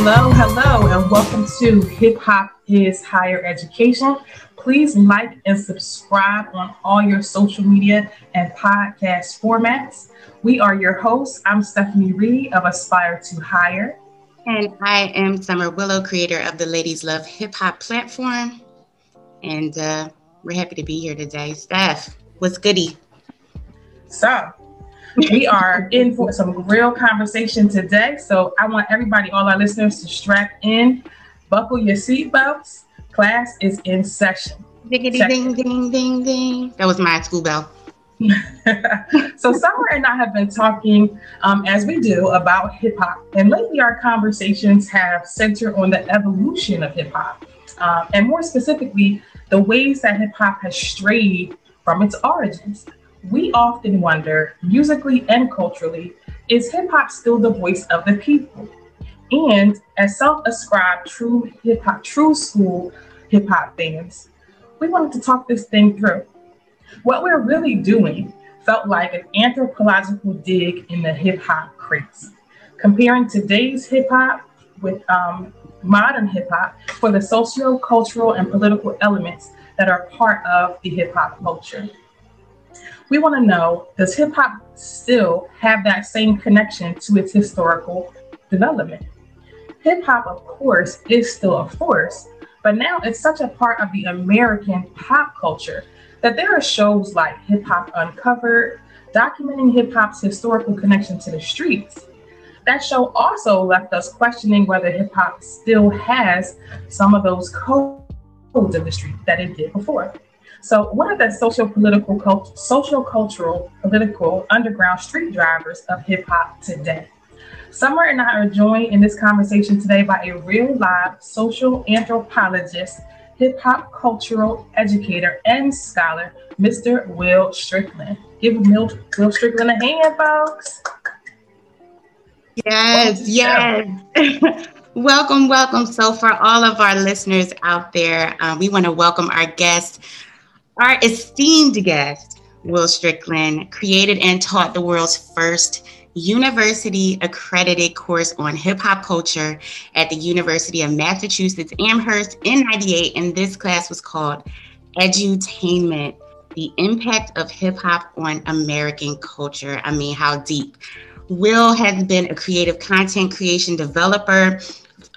Hello, hello, and welcome to Hip Hop is Higher Education. Please like and subscribe on all your social media and podcast formats. We are your hosts. I'm Stephanie Reed of Aspire to Higher. And I am Summer Willow, creator of the Ladies Love Hip Hop platform. And uh, we're happy to be here today. Steph, what's goody? So, we are in for some real conversation today. So, I want everybody, all our listeners, to strap in, buckle your seatbelts. Class is in session. Ding, ding, ding, ding, ding. That was my school bell. so Summer and I have been talking, um, as we do, about hip hop, and lately our conversations have centered on the evolution of hip hop, um, and more specifically, the ways that hip hop has strayed from its origins. We often wonder, musically and culturally, is hip hop still the voice of the people? And as self-ascribed true hip hop, true school hip hop fans, we wanted to talk this thing through. What we're really doing felt like an anthropological dig in the hip hop crates, comparing today's hip hop with um, modern hip hop for the socio cultural and political elements that are part of the hip hop culture. We want to know does hip hop still have that same connection to its historical development? Hip hop, of course, is still a force, but now it's such a part of the American pop culture that there are shows like Hip Hop Uncovered, documenting hip hop's historical connection to the streets. That show also left us questioning whether hip hop still has some of those codes of the street that it did before. So, what are the social political, cult- social cultural, political underground street drivers of hip hop today? Summer and I are joined in this conversation today by a real live social anthropologist hip hop cultural educator and scholar, Mr. Will Strickland. Give Will, Will Strickland a hand, folks. Yes, yes. welcome, welcome. So, for all of our listeners out there, uh, we want to welcome our guest, our esteemed guest, Will Strickland, created and taught the world's first university accredited course on hip hop culture at the University of Massachusetts Amherst in 98. And this class was called Edutainment The Impact of Hip Hop on American Culture. I mean, how deep. Will has been a creative content creation developer,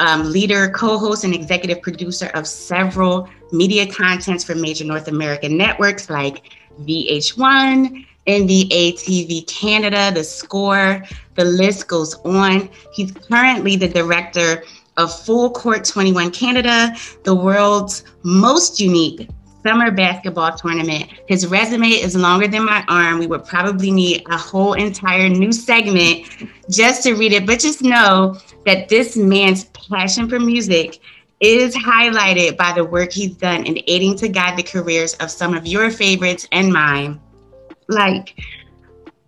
um, leader, co host, and executive producer of several media contents for major North American networks like VH1, NBA TV Canada, The Score, the list goes on. He's currently the director of Full Court 21 Canada, the world's most unique summer basketball tournament. His resume is longer than my arm. We would probably need a whole entire new segment just to read it, but just know that this man's passion for music is highlighted by the work he's done in aiding to guide the careers of some of your favorites and mine like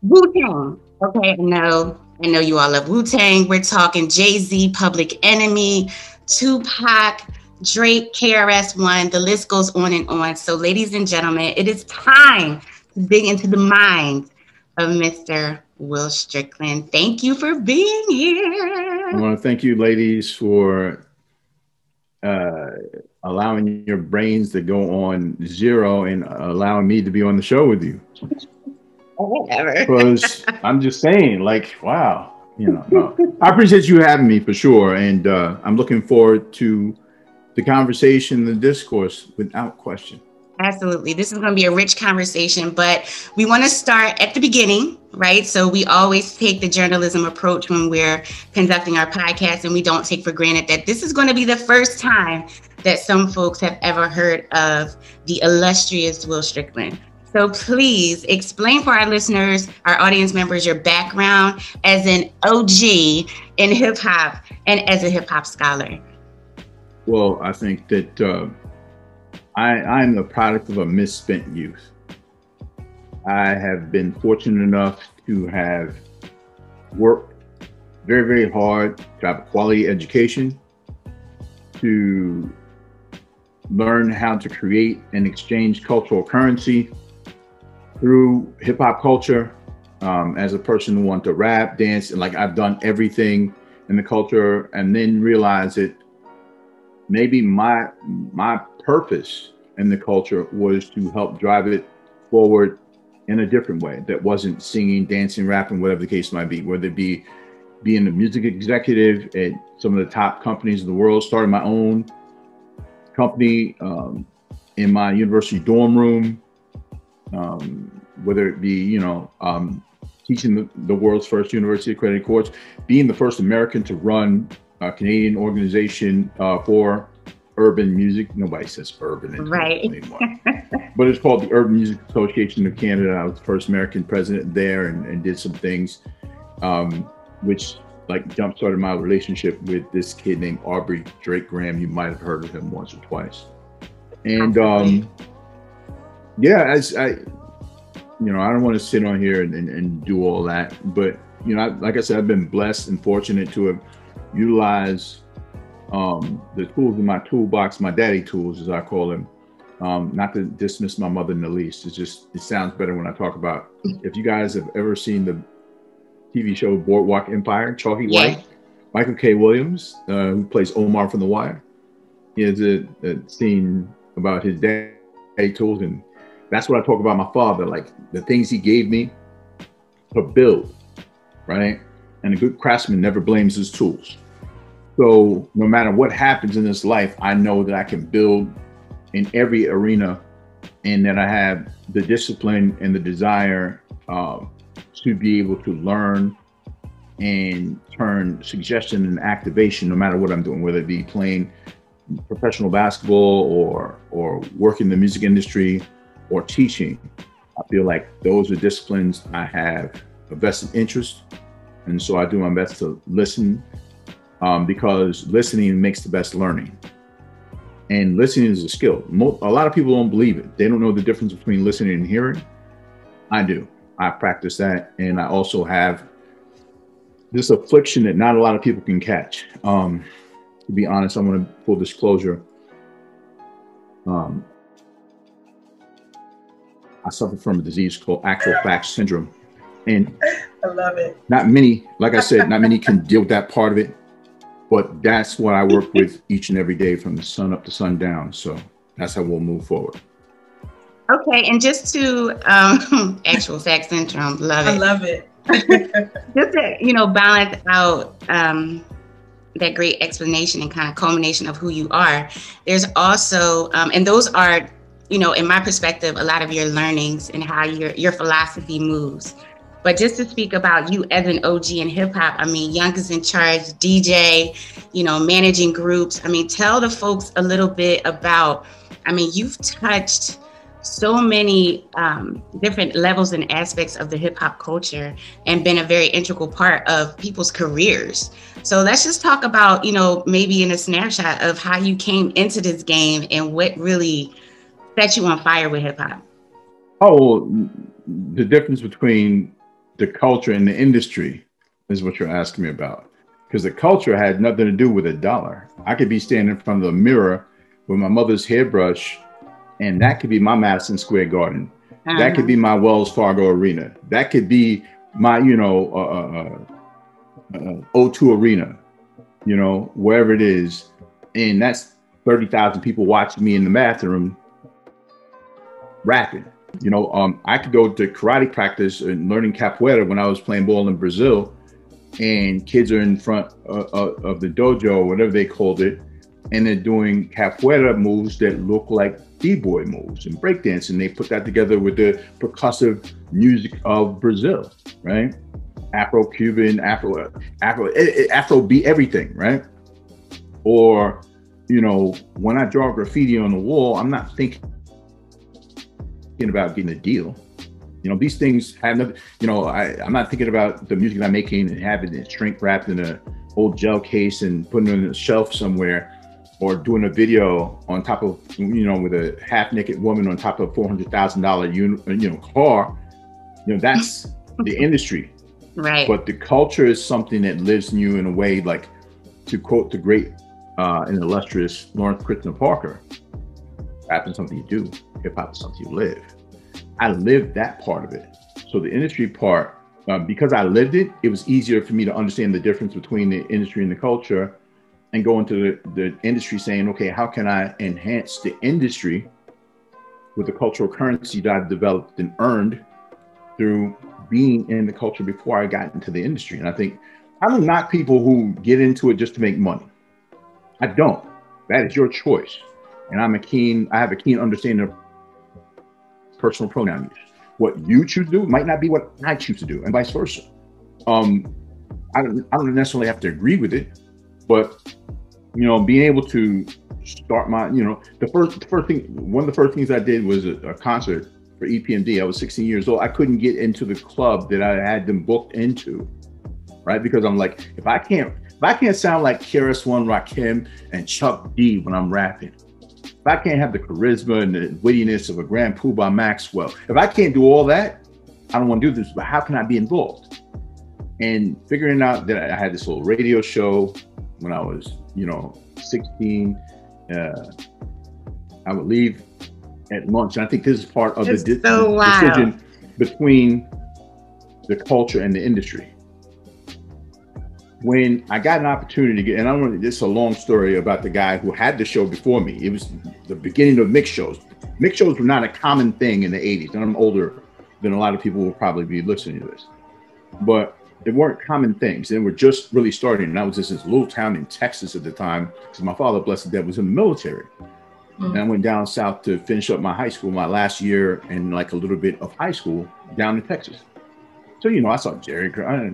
Wu Tang. Okay, I know, I know you all love Wu Tang. We're talking Jay Z, Public Enemy, Tupac, Drake, KRS One. The list goes on and on. So, ladies and gentlemen, it is time to dig into the mind of Mr. Will Strickland. Thank you for being here. I want to thank you, ladies, for uh, allowing your brains to go on zero and allowing me to be on the show with you. Whatever. Because I'm just saying, like, wow, you know, no. I appreciate you having me for sure, and uh, I'm looking forward to the conversation, the discourse, without question. Absolutely. This is going to be a rich conversation, but we want to start at the beginning, right? So we always take the journalism approach when we're conducting our podcast, and we don't take for granted that this is going to be the first time that some folks have ever heard of the illustrious Will Strickland. So please explain for our listeners, our audience members, your background as an OG in hip hop and as a hip hop scholar. Well, I think that uh, I, I'm the product of a misspent youth. I have been fortunate enough to have worked very, very hard to have a quality education, to learn how to create and exchange cultural currency through hip hop culture um, as a person who wanted to rap, dance, and like I've done everything in the culture and then realize that maybe my my purpose in the culture was to help drive it forward in a different way that wasn't singing, dancing, rapping, whatever the case might be, whether it be being a music executive at some of the top companies in the world, starting my own company um, in my university dorm room, um, whether it be, you know, um, teaching the, the, world's first university accredited course, being the first American to run a Canadian organization uh, for urban music. Nobody says urban right. anymore. but it's called the Urban Music Association of Canada. I was the first American president there and, and did some things, um, which like jump started my relationship with this kid named Aubrey Drake Graham. You might have heard of him once or twice. And um, yeah, as I, you know, I don't want to sit on here and, and, and do all that, but you know, I, like I said, I've been blessed and fortunate to have utilized um, the tools in my toolbox, my daddy tools, as I call them. Um, not to dismiss my mother in the least. It's just it sounds better when I talk about. If you guys have ever seen the TV show Boardwalk Empire, Chalky yeah. White, Michael K. Williams, uh, who plays Omar from The Wire, he has a, a scene about his daddy tools, and that's what I talk about my father, like the things he gave me to build, right? And a good craftsman never blames his tools. So no matter what happens in this life, I know that I can build in every arena and that I have the discipline and the desire uh, to be able to learn and turn suggestion and activation no matter what I'm doing, whether it be playing professional basketball or or working in the music industry or teaching. I feel like those are disciplines I have a vested interest. And so I do my best to listen um, because listening makes the best learning. And listening is a skill. a lot of people don't believe it. They don't know the difference between listening and hearing. I do. I practice that. And I also have this affliction that not a lot of people can catch. Um, to be honest, I'm going to full disclosure. Um, I suffer from a disease called Acrofax syndrome. And I love it. Not many, like I said, not many can deal with that part of it but that's what I work with each and every day from the sun up to sundown. So that's how we'll move forward. Okay, and just to um, actual fact syndrome, love it. I love it. just to you know balance out um, that great explanation and kind of culmination of who you are. There's also, um, and those are, you know, in my perspective, a lot of your learnings and how your your philosophy moves. But just to speak about you as an OG in hip hop, I mean, Young is in charge, DJ, you know, managing groups. I mean, tell the folks a little bit about, I mean, you've touched so many um, different levels and aspects of the hip hop culture and been a very integral part of people's careers. So let's just talk about, you know, maybe in a snapshot of how you came into this game and what really set you on fire with hip hop. Oh, the difference between the culture and the industry is what you're asking me about. Because the culture had nothing to do with a dollar. I could be standing in front of the mirror with my mother's hairbrush, and that could be my Madison Square Garden. Uh-huh. That could be my Wells Fargo Arena. That could be my, you know, uh, uh, uh, O2 Arena, you know, wherever it is. And that's 30,000 people watching me in the bathroom rapping. You know, um, I could go to karate practice and learning capoeira when I was playing ball in Brazil, and kids are in front uh, uh, of the dojo, whatever they called it, and they're doing capoeira moves that look like b-boy moves and breakdance, and They put that together with the percussive music of Brazil, right? Afro-Cuban, Afro, Afro, eh, eh, Afro beat everything, right? Or, you know, when I draw graffiti on the wall, I'm not thinking thinking about getting a deal. You know, these things have nothing, you know, I, I'm not thinking about the music I'm making and having it shrink wrapped in a old gel case and putting it on a shelf somewhere or doing a video on top of, you know, with a half naked woman on top of a $400,000, you know, car. You know, that's the industry. Right. But the culture is something that lives in you in a way, like to quote the great uh, and illustrious Lawrence Krisna Parker, is something you do, hip hop is something you live. I lived that part of it. So the industry part uh, because I lived it, it was easier for me to understand the difference between the industry and the culture and go into the, the industry saying, okay, how can I enhance the industry with the cultural currency that I've developed and earned through being in the culture before I got into the industry? And I think I don't knock people who get into it just to make money. I don't. That is your choice. And I'm a keen, I have a keen understanding of personal pronoun use. What you choose to do might not be what I choose to do, and vice versa. Um, I don't, I don't necessarily have to agree with it, but you know, being able to start my, you know, the first, the first thing, one of the first things I did was a, a concert for EPMD. I was 16 years old. I couldn't get into the club that I had them booked into, right? Because I'm like, if I can't, if I can't sound like KRS One, Rakim, and Chuck D when I'm rapping, if I can't have the charisma and the wittiness of a Grand Puba Maxwell, if I can't do all that, I don't want to do this. But how can I be involved? And figuring out that I had this little radio show when I was, you know, 16. Uh, I would leave at lunch. And I think this is part of It's the, so the decision between the culture and the industry. When I got an opportunity to get, and I want this is a long story about the guy who had the show before me. It was the beginning of mix shows. Mix shows were not a common thing in the 80s, and I'm older than a lot of people will probably be listening to this. But they weren't common things. They were just really starting. And I was just in this little town in Texas at the time because my father, blessed dead, was in the military. And I mm. went down south to finish up my high school, my last year and like a little bit of high school down in Texas. So, you know, I saw Jerry. I,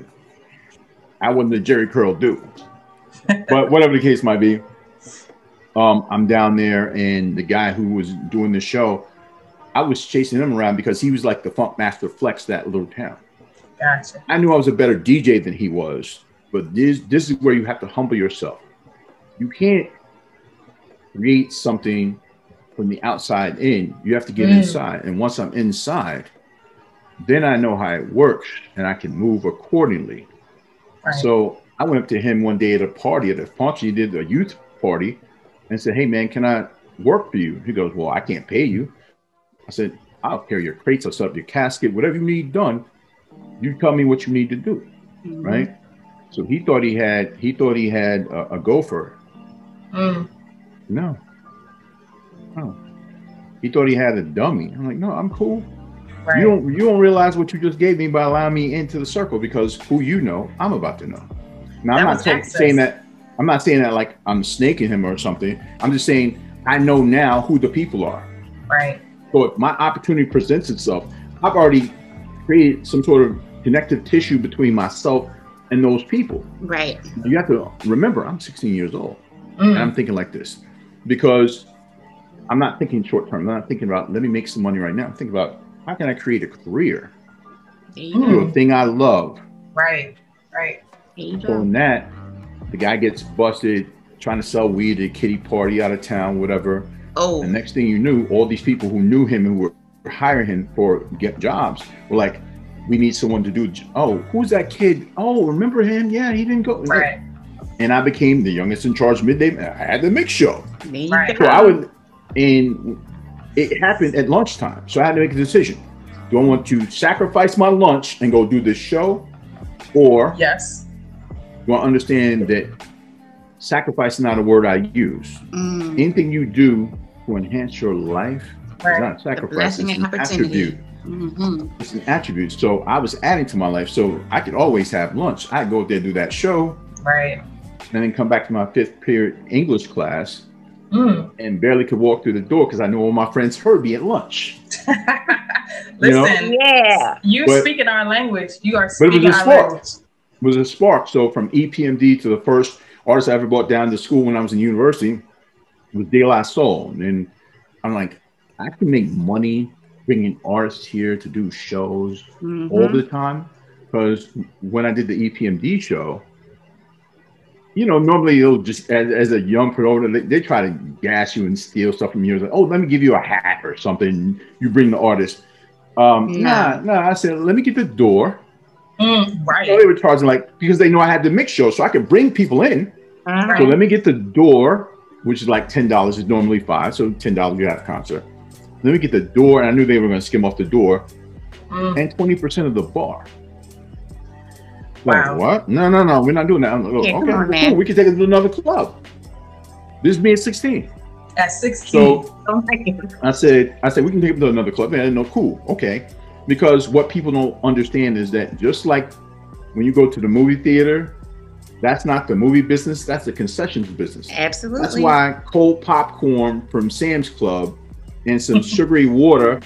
I wasn't the Jheri Curl dude. but whatever the case might be, um, I'm down there and the guy who was doing the show, I was chasing him around because he was like the Funkmaster Flex that little town. Gotcha. I knew I was a better DJ than he was, but this this is where you have to humble yourself. You can't create something from the outside in. You have to get Mm. inside. And once I'm inside, then I know how it works and I can move accordingly. Right. So I went up to him one day at a party at a function. He did a youth party and said, Hey man, can I work for you? He goes, Well, I can't pay you. I said, I'll carry your crates, I'll set up your casket, whatever you need done. You tell me what you need to do Mhm. right? So he thought he had he thought he had a, a gopher. Mm, No, no. He thought he had a dummy. I'm like, no, I'm cool. Right. You don't you don't realize what you just gave me by allowing me into the circle because who you know, I'm about to know. Now That I'm not access. saying that. I'm not saying that like I'm snaking him or something. I'm just saying I know now who the people are. right. So if my opportunity presents itself, I've already created some sort of connective tissue between myself and those people. Right. You have to remember, I'm 16 years old, and Mm, I'm thinking like this because I'm not thinking short term. I'm not thinking about let me make some money right now. I'm thinking about how can I create a career, There you go. do a thing I love. right. Right. So in that, the guy gets busted trying to sell weed at a kitty party out of town, whatever. Oh, The next thing you knew, all these people who knew him and were hiring him for get jobs were like, "We need someone to do." Oh, who's that kid? Oh, remember him? Yeah, he didn't go. Right. And I became the youngest in charge midday. I had the mix show. Right. So I would, and it happened at lunchtime. So I had to make a decision. Do I want to sacrifice my lunch and go do this show? Or Yes. do I understand that sacrifice is not a word I use? Mm, Anything you do to enhance your life is Right. not sacrifice, it's an attribute. mhm. It's an attribute. So I was adding to my life. So I could always have lunch. I'd go there, do that show, Right. and then come back to my fifth period English class Mm. and barely could walk through the door because I know all my friends heard me at lunch. You know? Listen, Yeah. you But- speaking our language. You are But it was speaking a our spark. language. It was a spark. So from EPMD to the first artist I ever brought down to school when I was in university was De La Soul. And I'm like, I can make money bringing artists here to do shows Mhm. all the time. Because when I did the EPMD show, you know, normally they'll just, as, as a young promoter, they, they try to gas you and steal stuff from you. It's like, oh, let me give you a hat or something. You bring the artist. Um, No. Nah, nah. I said, let me get the door. Mm, So right. they were charging like because they know I had the mix show, so I could bring people in. All So let me get the door, which is like ten dollars. Is normally five, so ten dollars you have a concert. Let me get the door, and I knew they were going to skim off the door Mm, and twenty percent of the bar. Wow. Like, what? No, no, no. We're not doing that. Like, yeah, okay, on, cool. We can take it to another club. This at 16. At 16. So oh I said, I said, we can take it to another club. And no, cool. Okay. Because what people don't understand is that just like when you go to the movie theater, that's not the movie business, that's the concessions business. Absolutely. That's why cold popcorn from Sam's Club and some sugary water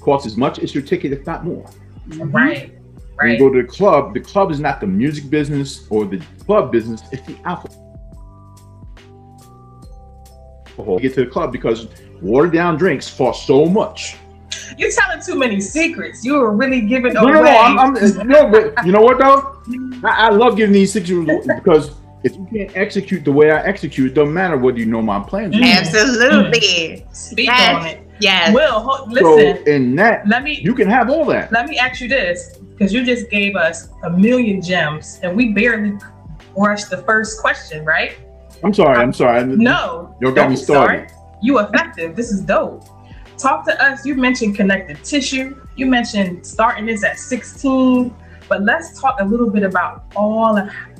costs as much as your ticket, if not more. Right. When you go to the club, the club is not the music business or the club business, it's the alcohol. You get to the club because watered down drinks cost so much. You're telling too many secrets. You were really giving no, away. No, no, I'm, I'm, no, but you know what though? I, I love giving these secrets because if you can't execute the way I execute, it doesn't matter whether you know my plans. Absolutely. Mm. Speak yes. on it. Yes. Will, listen. So in that, let me. You can have all that. Let me ask you this, because you just gave us a million gems, and we barely brushed the first question, right? I'm sorry. I'm sorry. No. You got me started. Sorry. You effective. This is dope. Talk to us. You mentioned connective tissue. You mentioned starting this at 16, but let's talk a little bit about all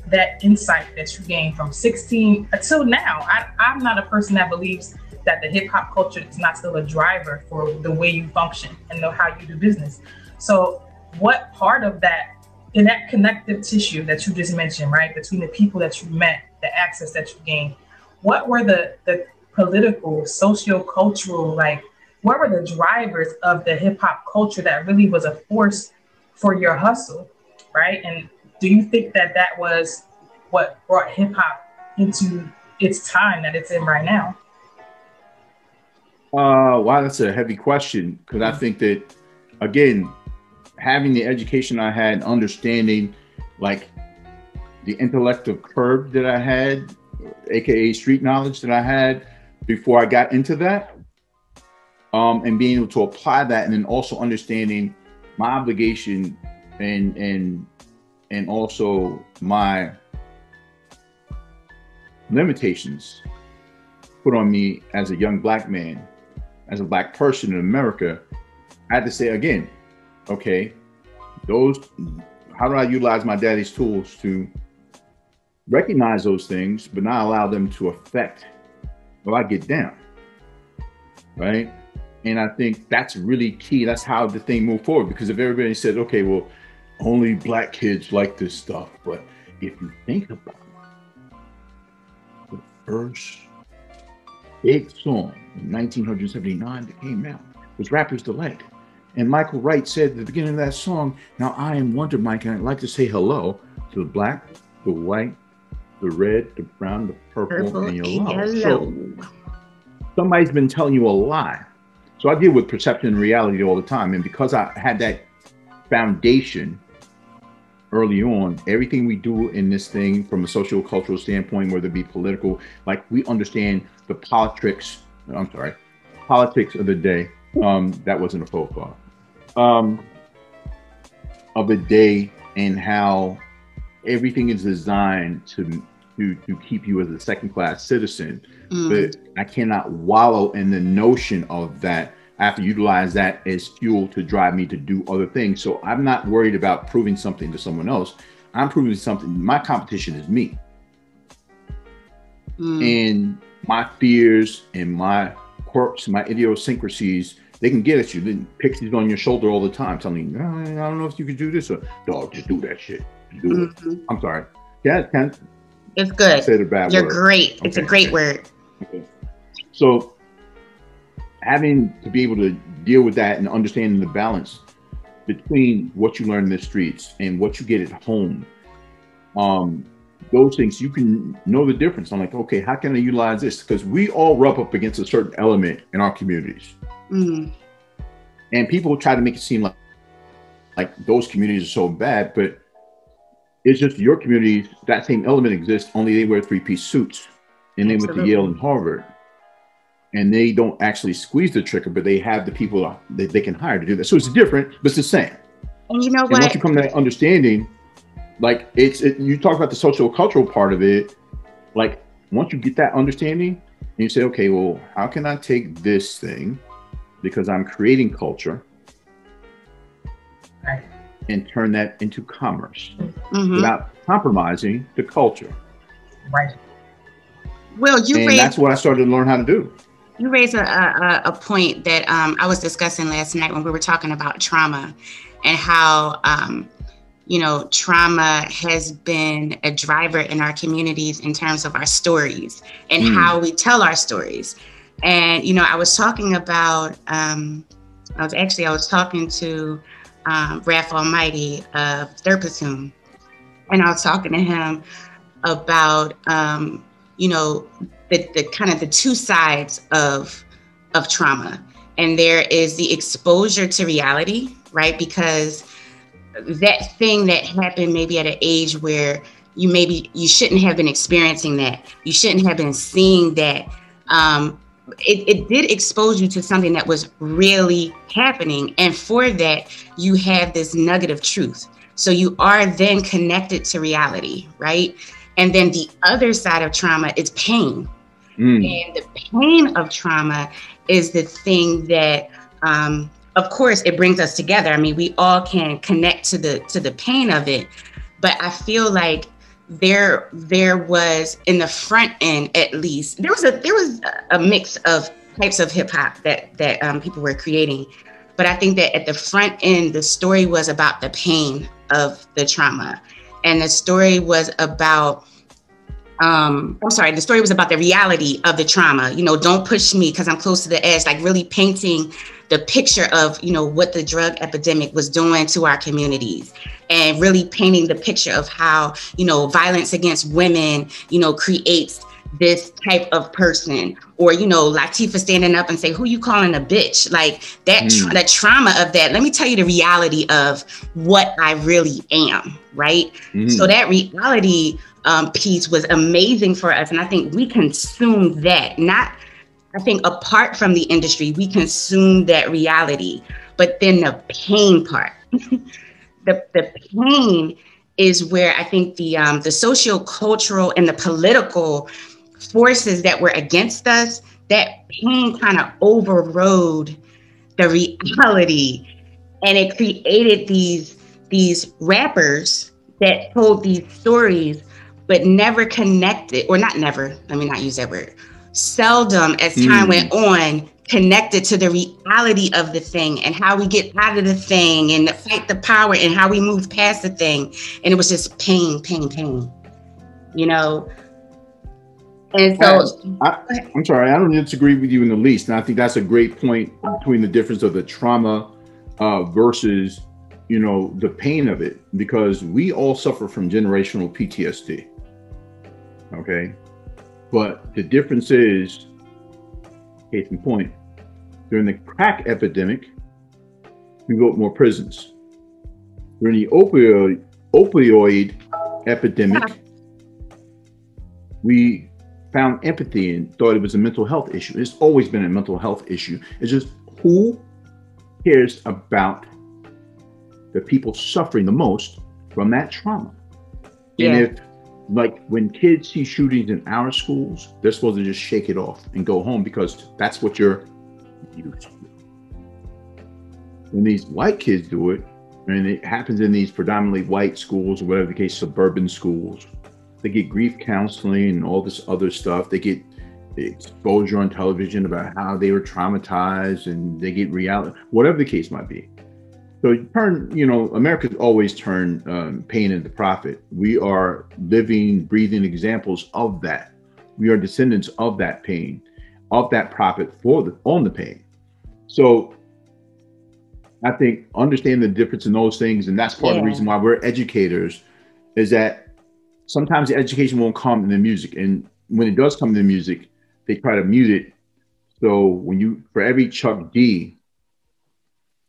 that insight that you gained from 16 until now. I, I'm not a person that believes that the hip hop culture is not still a driver for the way you function and know how you do business. So, what part of that, in that connective tissue that you just mentioned, right, between the people that you met, the access that you gained, what were the the political, socio-cultural, like, what were the drivers of the hip hop culture that really was a force for your hustle, right? And do you think that that was what brought hip hop into its time that it's in right now? Uh, wow, that's a heavy question because I think that again, having the education I had, understanding like the intellectual curve that I had, aka street knowledge that I had before I got into that, um, and being able to apply that, and then also understanding my obligation and and and also my limitations put on me as a young black man as a black person in America, I had to say again, okay, those how do I utilize my daddy's tools to recognize those things, but not allow them to affect what I get down. Right. And I think that's really key. That's how the thing moved forward. Because if everybody said, okay, well, only black kids like this stuff, but if you think about it, the first big song in 1979 that came out was Rapper's Delight. And Michael Wright said at the beginning of that song, Now I am Wonder Mike, and I'd like to say hello to the black, the white, the red, the brown, the purple, purple and yellow. So somebody's been telling you a lie. So I deal with perception and reality all the time. And because I had that foundation early on, everything we do in this thing from a social cultural standpoint, whether it be political, like we understand the politics I'm sorry, politics of the day. Um, that wasn't a faux pas. Um, of the day and how everything is designed to to to keep you as a second class citizen. Mm. But I cannot wallow in the notion of that. I have to utilize that as fuel to drive me to do other things. So I'm not worried about proving something to someone else. I'm proving something. My competition is me. Mm. And my fears and my quirks, my idiosyncrasies, they can get at you. Then pixies on your shoulder all the time, telling you, I don't know if you can do this or dog, just do that shit. do mm-hmm. it. I'm sorry. Yeah, can it's good. I said a bad You're word. great. Okay. It's a great word. Okay. So having to be able to deal with that and understanding the balance between what you learn in the streets and what you get at home um, those things you can know the difference. I'm like, okay, how can I utilize this? Because we all rub up against a certain element in our communities, mm-hmm. and people try to make it seem like like those communities are so bad, but it's just your community. That same element exists. Only they wear three piece suits, and they went to Yale and Harvard, and they don't actually squeeze the trigger, but they have the people that they can hire to do that. So it's different, but it's the same. And you know and what? Once you come to that understanding like it's it, you talk about the social cultural part of it like once you get that understanding and you say okay well how can i take this thing because i'm creating culture and turn that into commerce mm-hmm. without compromising the culture. Right. Well, you and raised, that's what I started to learn how to do. You raised a, a, a point that um, I was discussing last night when we were talking about trauma and how um, you know, trauma has been a driver in our communities in terms of our stories and mm. how we tell our stories. And, you know, I was talking about, um, I was actually, I was talking to um, Raph Almighty of Third Platoon, and I was talking to him about, um, you know, the, the kind of the two sides of, of trauma. And there is the exposure to reality, right? Because that thing that happened maybe at an age where you maybe you shouldn't have been experiencing that you shouldn't have been seeing that um, it, it did expose you to something that was really happening. And for that you have this nugget of truth. So you are then connected to reality right? And then the other side of trauma is pain. Mm. and the pain of trauma is the thing that um, of course it brings us together. I mean we all can connect to the to the pain of it. But i feel like there there was in the front end at least there was a there was a mix of types of hip hop that that um, people were creating. But i think that at the front end the story was about the pain of the trauma. And the story was about um, I'm sorry, the story was about the reality of the trauma. You know, don't push me because I'm close to the edge, like really painting the picture of, you know, what the drug epidemic was doing to our communities and really painting the picture of how, you know, violence against women, you know, creates this type of person or you know Latifah standing up and say who you calling a bitch like that mm. tra- the trauma of that let me tell you the reality of what I really am right mm. so that reality um, piece was amazing for us. And I think we consumed that, not, I think, apart from the industry, we consumed that reality. But then the pain part, the, the pain is where I think the, um, the social, cultural, and the political forces that were against us, that pain kind of overrode the reality. And it created these, these rappers that told these stories but never connected, or not never, let me not use that word, seldom as time mm. went on, connected to the reality of the thing and how we get out of the thing and fight the power and how we move past the thing. And it was just pain, pain, pain, you know? And so I, am sorry, I don't disagree with you in the least. And I think that's a great point between the difference of the trauma uh, versus, you know, the pain of it, because we all suffer from generational PTSD. Okay. But the difference is, case in point, during the crack epidemic, we built more prisons. During the opioid opioid epidemic, we found empathy and thought it was a mental health issue. It's always been a mental health issue. It's just who cares about the people suffering the most from that trauma? Yeah. And if like when kids see shootings in our schools, they're supposed to just shake it off and go home because that's what you're used to. When these white kids do it, and it happens in these predominantly white schools or whatever the case, suburban schools, they get grief counseling and all this other stuff. They get exposure on television about how they were traumatized and they get reality, whatever the case might be. So you turn, you know, America's always turned um, pain into profit. We are living, breathing examples of that. We are descendants of that pain, of that profit for the on the pain. So I think understand the difference in those things, and that's part yeah. of the reason why we're educators, is that sometimes the education won't come in the music, and when it does come in the music, they try to mute it. So when you, for every Chuck D,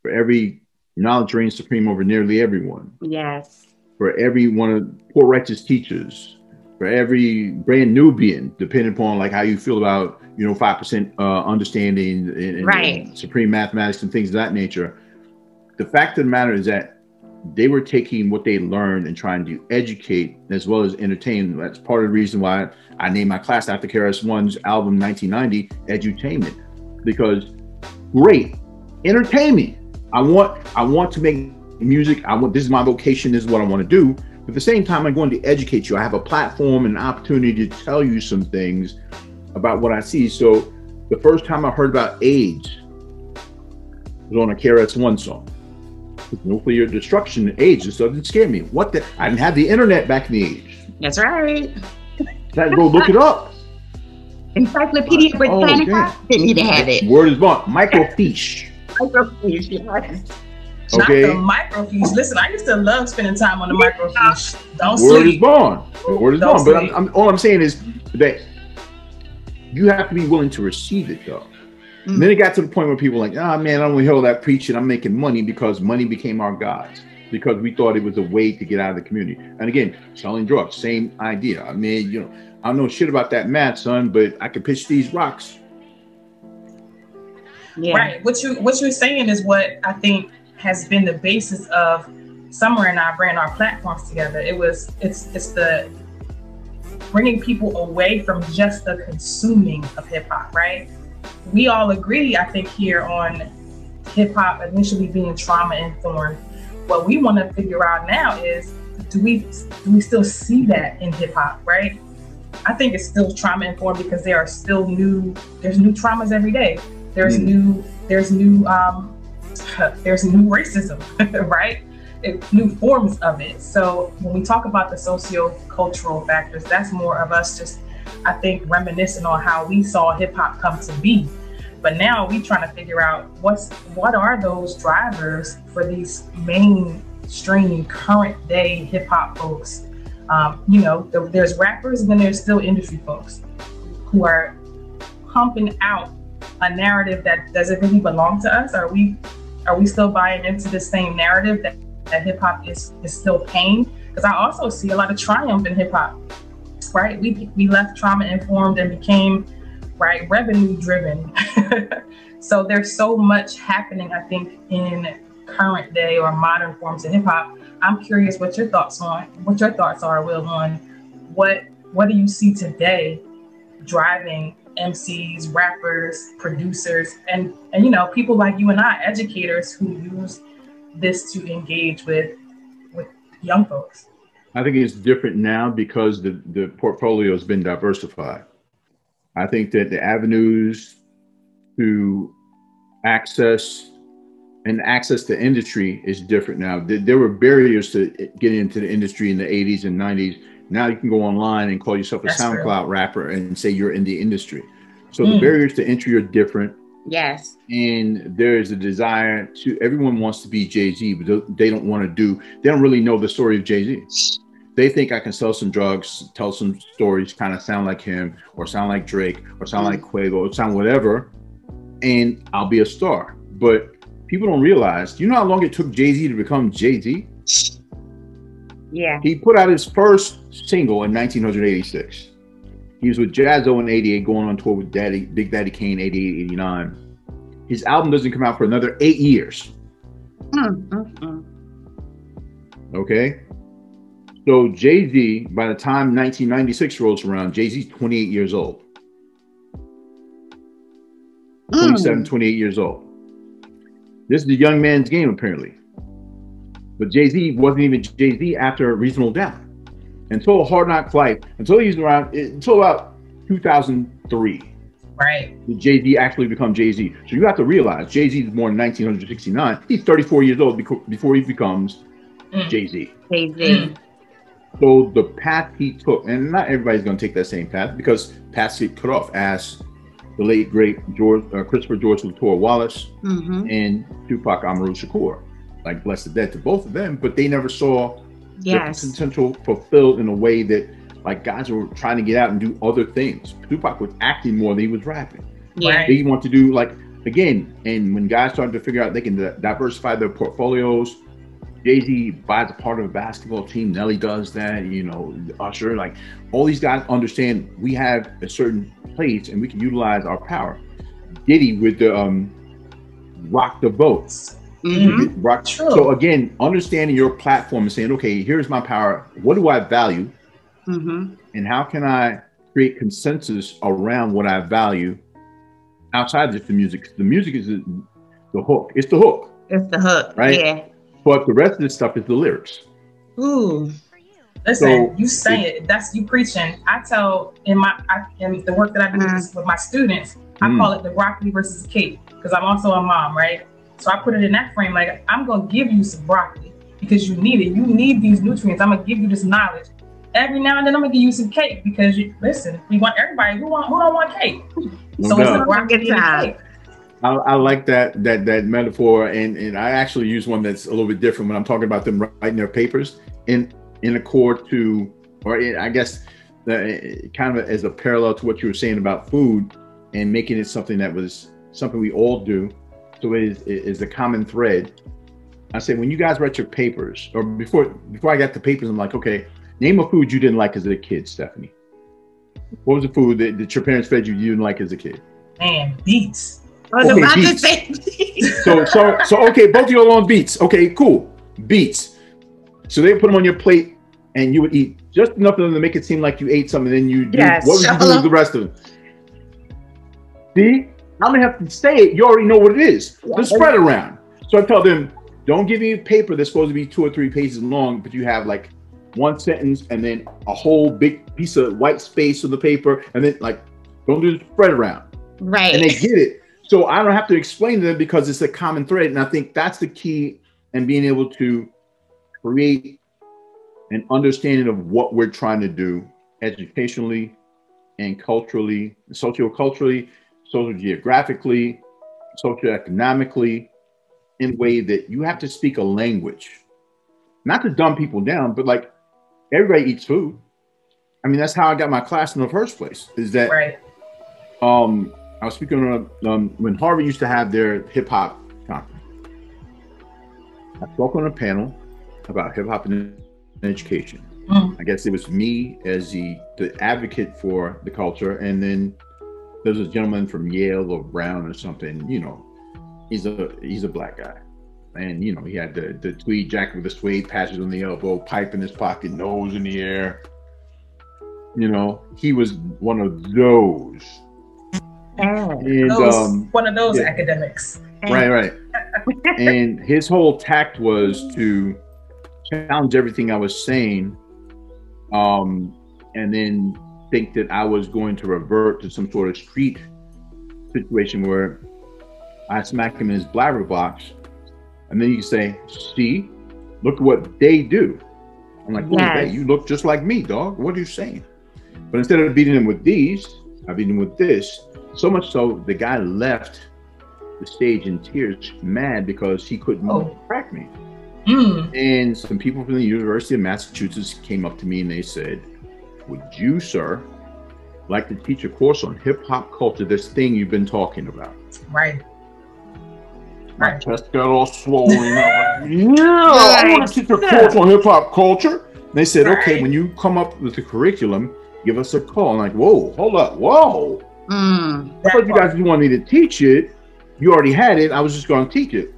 for every knowledge reigns supreme over nearly everyone. Yes. For every one of poor righteous teachers, for every brand Nubian, depending upon like how you feel about you know five percent uh, understanding and, right. and supreme mathematics and things of that nature. The fact of the matter is that they were taking what they learned and trying to educate as well as entertain. That's part of the reason why I named my class after KRS One's album 1990, Edutainment, because great, entertain me I want I want to make music. I want this is my vocation. This is what I want to do. But at the same time, I'm going to educate you. I have a platform and an opportunity to tell you some things about what I see. So the first time I heard about AIDS was on a KRS-One song. Nuclear destruction, AIDS, this doesn't scare me. What the? I didn't have the internet back in the age. That's right. Go look it up. Encyclopedia oh, Britannica oh, didn't even have it. Word is born. Microfiche. Microfiche, yes. Okay. Not the microfiche. Listen, I used to love spending time on the microfiche. Don't Word sleep. is born. Word is Don't born. But I'm, I'm, all I'm saying is that you have to be willing to receive it, though. Mm. then it got to the point where people were like, ah, oh, man, I don't hear all that preaching. I'm making money because money became our gods because we thought it was a way to get out of the community. And again, selling drugs, same idea. I mean, you know, I don't know shit about that math, son, but I can pitch these rocks. Yeah. Right. What you what you're saying is what I think has been the basis of Summer and I bringing our platforms together. It was it's it's the bringing people away from just the consuming of hip hop, right? We all agree, I think, here on hip hop initially being trauma informed. What we want to figure out now is do we do we still see that in hip hop, right? I think it's still trauma informed because there are still new there's new traumas every day. There's mm. new there's new um, there's new racism, right? It, new forms of it. So when we talk about the socio-cultural factors, that's more of us just I think reminiscing on how we saw hip hop come to be. But now we trying to figure out what's what are those drivers for these mainstream current day hip hop folks um, you know, the, there's rappers and then there's still industry folks who are pumping out a narrative that doesn't really belong to us. Are we are we still buying into the same narrative that, that hip hop is is still pain? Because I also see a lot of triumph in hip hop. Right? We we left trauma informed and became right revenue driven. so there's so much happening, I think, in current day or modern forms of hip hop I'm curious what your thoughts on what your thoughts are, Will, on what what do you see today driving MCs, rappers, producers, and and you know people like you and I, educators who use this to engage with with young folks. I think it's different now because the the portfolio has been diversified. I think that the avenues to access and access to industry is different now. There were barriers to getting into the industry in the 80s and 90s. Now you can go online and call yourself a That's SoundCloud true. rapper and say you're in the industry. So mm. the barriers to entry are different. Yes. And there is a desire to, everyone wants to be Jay Z, but they don't want to do, they don't really know the story of Jay Z. They think I can sell some drugs, tell some stories, kind of sound like him, or sound like Drake, or sound mm. like Quavo, or sound whatever, and I'll be a star. But people don't realize. Do you know how long it took Jay Z to become Jay Z? Yeah. He put out his first single in 1986. He was with Jaz-O in 88, going on tour with Daddy, Big Daddy Kane 88, 89. His album doesn't come out for another eight years. Mm-hmm. Okay. So Jay Z, by the time 1996 rolls around, Jay Z's 28 years old. 27, mm. 28 years old. This is a young man's game, apparently. But Jay Z wasn't even Jay Z after a Reasonable Doubt until Hard Knock Life, until he's around, until about 2003. Right. Did Jay Z actually become Jay Z? So you have to realize Jay Z is born in 1969. He's 34 years old before he becomes mm. Jay Z. Jay Z. Mm. So the path he took, and not everybody's going to take that same path because paths get cut off. As the late great George uh, Christopher George Latour Wallace mm-hmm. and Tupac Amaru Shakur. Like bless the dead to both of them, but they never saw yes. the potential fulfilled in a way that like guys were trying to get out and do other things. Tupac was acting more than he was rapping. Yeah. They want to do like again, and when guys started to figure out they can diversify their portfolios, Jay Z buys a part of a basketball team. Nelly does that. You know, Usher. Like all these guys understand we have a certain place and we can utilize our power. Diddy with the um, rock the boats. Mm-hmm. Rock. True. So again, understanding your platform and saying, okay, here's my power. What do I value? Mm-hmm. And how can I create consensus around what I value outside of just the music? The music is the, the hook. It's the hook. It's the hook. Right. Yeah. but the rest of the stuff is the lyrics. Ooh. Listen, so, you say it. That's you preaching. I tell in my I, in the work that I do mm. with my students, I mm. call it the broccoli versus cake because I'm also a mom, right? So I put it in that frame like I'm gonna give you some broccoli because you need it. You need these nutrients. I'm gonna give you this knowledge. Every now and then I'm gonna give you some cake because you listen. We want everybody who want who don't want cake. So it's a broccoli cake. I, I, like that that that metaphor, and and I actually use one that's a little bit different when I'm talking about them writing their papers in in accord to, or in, I guess, the, kind of as a parallel to what you were saying about food, and making it something that was something we all do. So it is is a common thread. I say when you guys write your papers, or before before I got the papers, I'm like, okay, name a food you didn't like as a kid, Stephanie. What was the food that, that your parents fed you you didn't like as a kid? Man, beets. I was okay, about beets. to say so so so okay, both of you are on beets. Okay, cool. Beets. So they put them on your plate and you would eat just enough of them to make it seem like you ate something, and then you do yes, what would you do with the rest of them? See? I'm gonna have to say it. You already know what it is. Yeah. The spread around. So I tell them, don't give me a paper that's supposed to be two or three pages long, but you have like one sentence and then a whole big piece of white space on the paper, and then like don't do the spread around. Right. And they get it. So I don't have to explain to them because it's a common thread. And I think that's the key in being able to create an understanding of what we're trying to do educationally and culturally, socioculturally, social geographically, socioeconomically, in a way that you have to speak a language. Not to dumb people down, but like everybody eats food. I mean, that's how I got my class in the first place. Is that right? Um, I was speaking on um, when Harvard used to have their hip hop conference. I spoke on a panel about hip hop and education. Mm. I guess it was me as the the advocate for the culture, and then there's a gentleman from Yale or Brown or something. You know, he's a he's a black guy, and you know he had the the tweed jacket with the suede patches on the elbow, pipe in his pocket, nose in the air. You know, he was one of those. Oh, and, those, um, one of those yeah. academics. Right, right. and his whole tact was to challenge everything I was saying, um, and then think that I was going to revert to some sort of street situation where I smack him in his blabberbox, and then you say, "See, look what they do." I'm like, "What yes. You look just like me, dog. What are you saying?" But instead of beating him with these, I beat him with this. So much so, the guy left the stage in tears, mad because he couldn't oh. crack me. Mm. And some people from the University of Massachusetts came up to me and they said, Would you, sir, like to teach a course on hip hop culture, this thing you've been talking about? Right. My right. chest got all swollen. like, yeah, I want to teach a course on hip hop culture. And they said, right. Okay, when you come up with the curriculum, give us a call. I'm like, Whoa, hold up, whoa. Mm. I thought you guys just wanted me to teach it. You already had it. I was just going to teach it.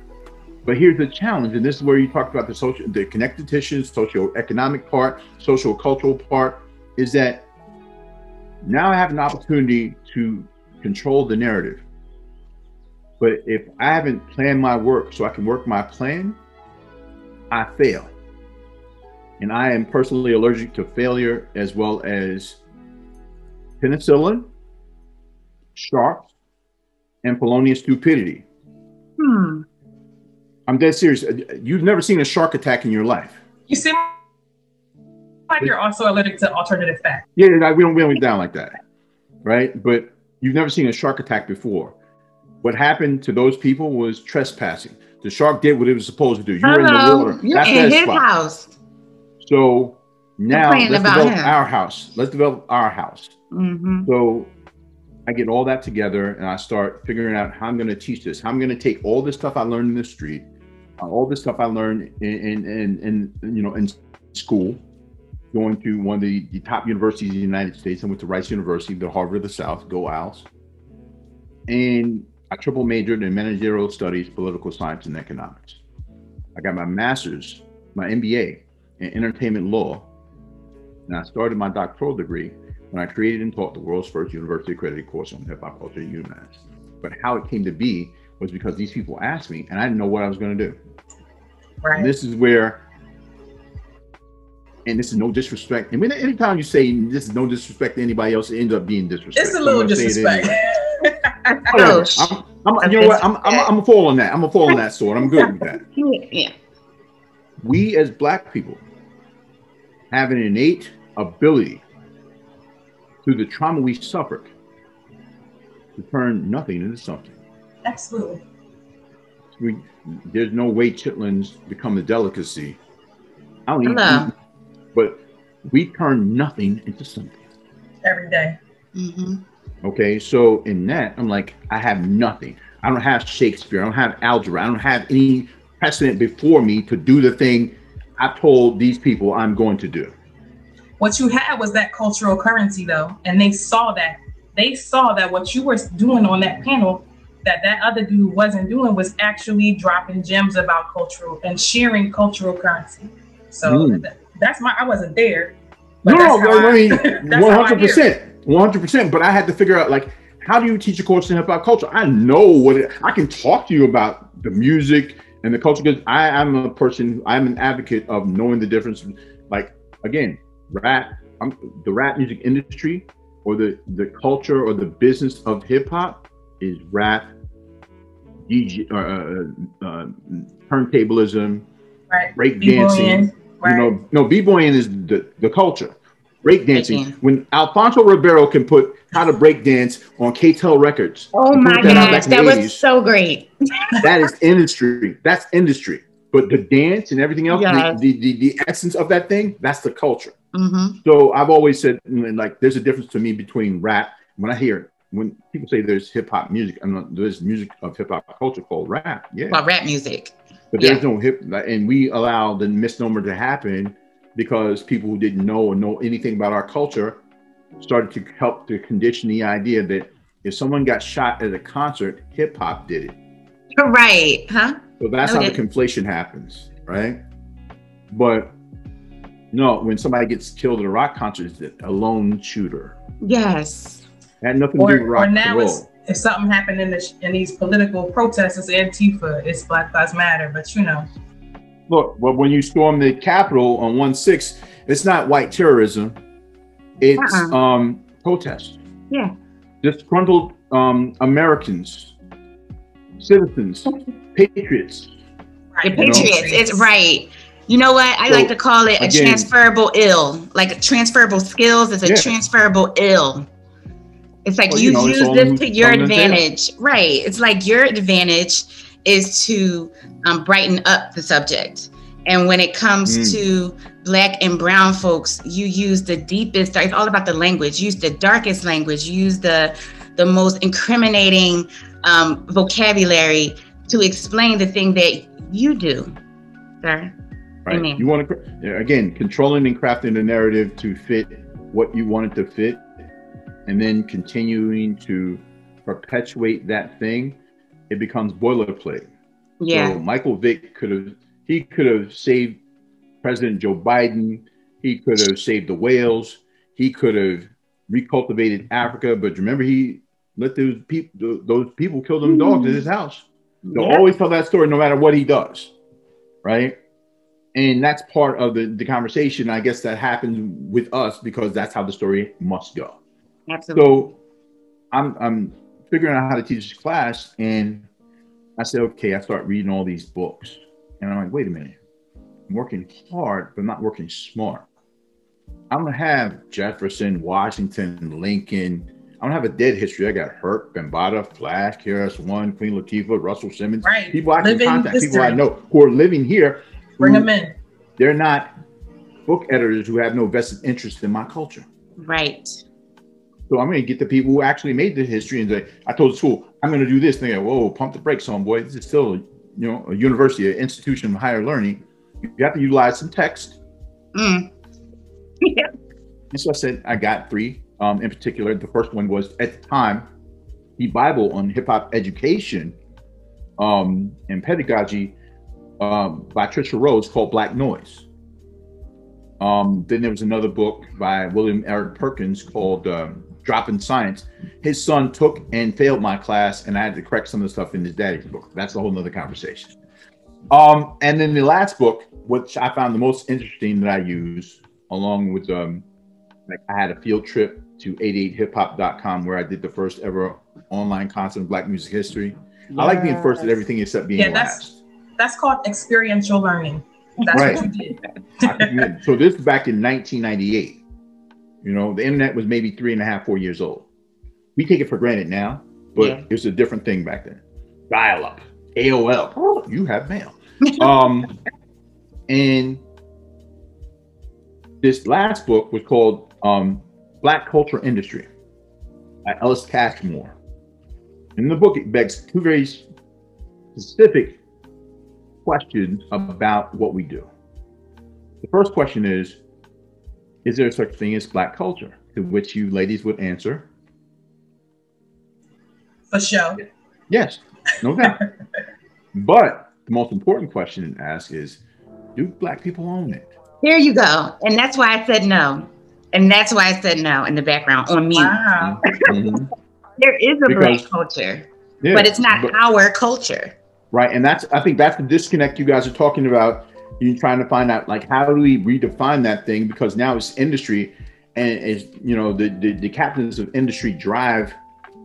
But here's the challenge, and this is where you talked about the social, the connected tissues, socio-economic part, social cultural part, is that now I have an opportunity to control the narrative. But if I haven't planned my work so I can work my plan, I fail. And I am personally allergic to failure as well as penicillin, sharks, and Polonius stupidity. Hmm. I'm dead serious. You've never seen a shark attack in your life. You seem like you're also allergic to alternative fat. Yeah, we don't we don't down like that, right? But you've never seen a shark attack before. What happened to those people was trespassing. The shark did what it was supposed to do. You were in the water. You're That's in his spot. house. So now let's develop him. our house. Let's develop our house. Mm-hmm. So I get all that together and I start figuring out how I'm going to teach this. How I'm going to take all this stuff I learned in the street all this stuff I learned in, in, in, in, you know, in school, going to one of the, the, top universities in the United States. I went to Rice University, the Harvard of the South, go Owls. And I triple majored in managerial studies, political science, and economics. I got my master's, my MBA in entertainment law. And I started my doctoral degree when I created and taught the world's first university accredited course on hip hop culture at UMass. But how it came to be was because these people asked me and I didn't know what I was going to do. Right. This is where, and this is no disrespect. And when anytime you say this is no disrespect to anybody else, it ends up being disrespect. It's a little disrespect. oh, I'm, I'm, you know what? I'm, I'm, I'm a fall on that. I'm a fall on that sword. I'm good with that. Yeah. We as black people have an innate ability through the trauma we suffered to turn nothing into something. Absolutely. We, there's no way chitlins become a delicacy. I don't even, but we turn nothing into something every day. Mm-hmm. Okay, so in that, I'm like, I have nothing. I don't have Shakespeare. I don't have algebra. I don't have any precedent before me to do the thing I told these people I'm going to do. What you had was that cultural currency, though, and they saw that. They saw that what you were doing on that panel, that that other dude wasn't doing, was actually dropping gems about cultural and sharing cultural currency. So mm. That's my. I wasn't there. No, I, I mean, one hundred percent, one hundred percent. But I had to figure out like, how do you teach a course in hip hop culture? I know what it, I can talk to you about the music and the culture because I am a person. I'm an advocate of knowing the difference. Like again, rap, I'm, the rap music industry or the the culture or the business of hip hop is rap, DJ, uh, uh, uh, turntablism, right. break dancing. Right. You know, no b-boying is the, the culture. Breakdancing. When Alfonso Ribeiro can put how to break dance on K-tel Records. Oh my gosh, that 80s, was so great. that is industry. That's industry. But the dance and everything else, yes. the, the, the, the, essence of that thing, that's the culture. Mm-hmm. So I've always said, like, there's a difference to me between rap. When I hear when people say there's hip hop music, I'm not, there's music of hip hop culture called rap. Yeah, well, rap music. But there's yeah. no hip, and we allow the misnomer to happen because people who didn't know or know anything about our culture started to help to condition the idea that if someone got shot at a concert, hip hop did it. Right, huh? So that's okay. how the conflation happens, right? But no, when somebody gets killed at a rock concert, it's a lone shooter. Yes. It had nothing or, to do with rock or now and roll. If something happened in the in these political protests, it's Antifa, it's Black Lives Matter, but you know. Look, but when you storm the Capitol on one six, it's not white terrorism. It's uh-uh. um protest. Yeah. Disgruntled um Americans, citizens, patriots. Right. The patriots. Know? It's right. You know what? I so, like to call it a again, transferable ill. Like transferable skills is a yeah. transferable ill. It's like well, you, you know, use this to your advantage. Right. It's like your advantage is to um, brighten up the subject. And when it comes mm. to black and brown folks, you use the deepest, it's all about the language. Use the darkest language, use the the most incriminating um, vocabulary to explain the thing that you do, sir. Right. Amen. You want to again controlling and crafting the narrative to fit what you want it to fit, and then continuing to perpetuate that thing. It becomes boilerplate. Yeah. So Michael Vick could have he could have saved President Joe Biden. He could have saved the whales. He could have recultivated Africa. But remember, he let those people those people kill them dogs at his house. They'll yeah. always tell that story no matter what he does, right? And that's part of the, the conversation. I guess that happens with us because that's how the story must go. Absolutely. So I'm I'm figuring out how to teach this class, and I said, okay, I start reading all these books. And I'm like, wait a minute. I'm working hard, but not working smart. I'm gonna have Jefferson, Washington, Lincoln. I don't have a dead history. I got Herc, Bambaataa, Flash, KRS One, Queen Latifah, Russell Simmons. Right. People I can contact, history. people I know who are living here. Bring them in. They're not book editors who have no vested interest in my culture. Right. So I'm going to get the people who actually made the history and say, I told the school, I'm going to do this. thing. whoa, pump the brakes on, boy. This is still, you know, a university, an institution of higher learning. You have to utilize some text. Mm. Yeah. And so I said, I got three um, in particular. The first one was at the time, the Bible on hip hop education um, and pedagogy um, by Tricia Rose called Black Noise. Um, then there was another book by William Eric Perkins called um, Dropping Science. His son took and failed my class, and I had to correct some of the stuff in his daddy's book. That's a whole nother conversation. Um, and then the last book, which I found the most interesting that I use, along with um, like I had a field trip to 88hiphop.com where I did the first ever online concert of Black music history. Yes. I like being first at everything except being yeah, that's, last. That's called experiential learning. That's right. what you did. so this is back in 1998. You know, the internet was maybe three and a half, four years old. We take it for granted now, but yeah. it was a different thing back then. Dial up, AOL. Oh, you have mail. um, and this last book was called um, Black Culture Industry by Ellis Cashmore. In the book, it begs two very specific questions about what we do. The first question is Is there such thing as Black culture? To which you ladies would answer For sure. Yes, no doubt. but the most important question to ask is Do Black people own it? There you go. And that's why I said no. And that's why I said no in the background on mute. Wow. Mm-hmm. there is a because, black culture, yeah, but it's not but, our culture. Right. And that's, I think that's the disconnect you guys are talking about. You trying to find out, like, how do we redefine that thing? Because now it's industry and it's, you know, the, the, the captains of industry drive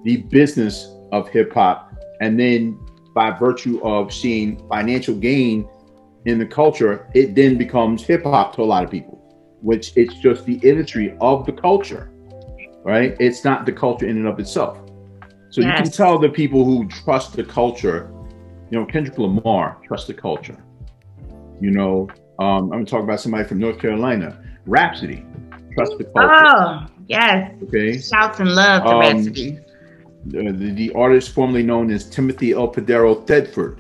the business of hip hop. And then by virtue of seeing financial gain in the culture, it then becomes hip hop to a lot of people, which it's just the industry of the culture, right? It's not the culture in and of itself. So yes. you can tell the people who trust the culture, you know, Kendrick Lamar trust the culture. You know, um, I'm gonna talk about somebody from North Carolina, Rapsody. trust the culture. Oh, yes. Okay. Shouts and love to um, Rapsody. The, the, the, artist formerly known as Timothy Elpadaro Thedford,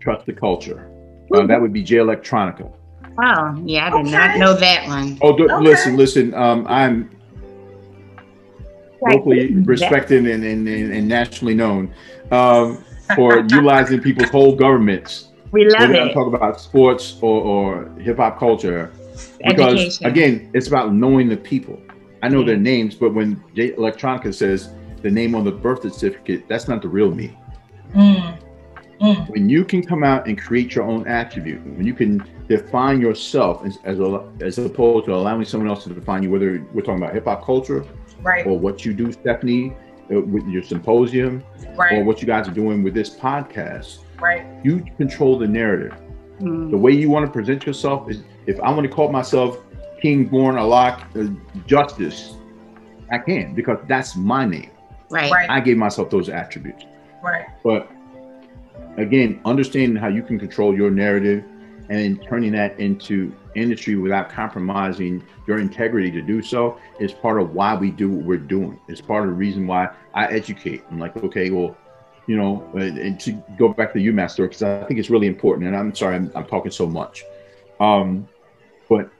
trust the culture. Uh, that would be Jay Electronica. Oh, yeah, I did okay. not know that one. Oh, do, okay. listen, listen. Um, I'm locally respected and, and, and, nationally known um, for utilizing people's whole governments. We love it. Talk about sports or, or hip hop culture because Education. again, it's about knowing the people. I know yeah. their names, but when Jay Electronica says the name on the birth certificate, that's not the real me. Mm. Mm. When you can come out and create your own attribute, when you can define yourself as as, a, as opposed to allowing someone else to define you, whether we're talking about hip hop culture, right, or what you do, Stephanie, uh, with your symposium, right. or what you guys are doing with this podcast, right, you control the narrative. Mm. The way you want to present yourself is, if I want to call myself King Born Alak uh, Justice, I can because that's my name. Right. right. I gave myself those attributes. Right. But again, understanding how you can control your narrative and then turning that into industry without compromising your integrity to do so is part of why we do what we're doing. It's part of the reason why I educate. I'm like, okay, well, you know, and to go back to the UMass story, because I think it's really important. And I'm sorry, I'm, I'm talking so much. Um, but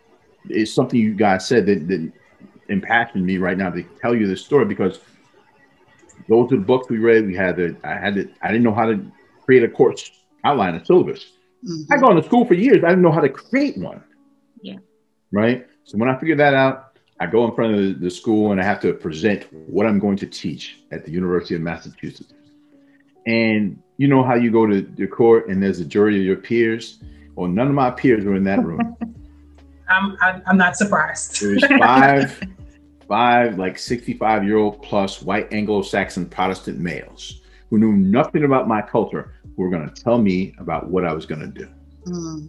it's something you guys said that, that impacted me right now to tell you this story because those are the books we read. We had to, I had to, I didn't know how to create a course outline, a syllabus. Mm-hmm. I've gone to school for years. I didn't know how to create one. Yeah. Right. So when I figured that out, I go in front of the, the school and I have to present what I'm going to teach at the University of Massachusetts. And you know how you go to the court and there's a jury of your peers? Well, none of my peers were in that room. I'm, I'm not surprised. It was five, five like 65 year old plus white Anglo-Saxon Protestant males who knew nothing about my culture who were going to tell me about what I was going to do. Mm.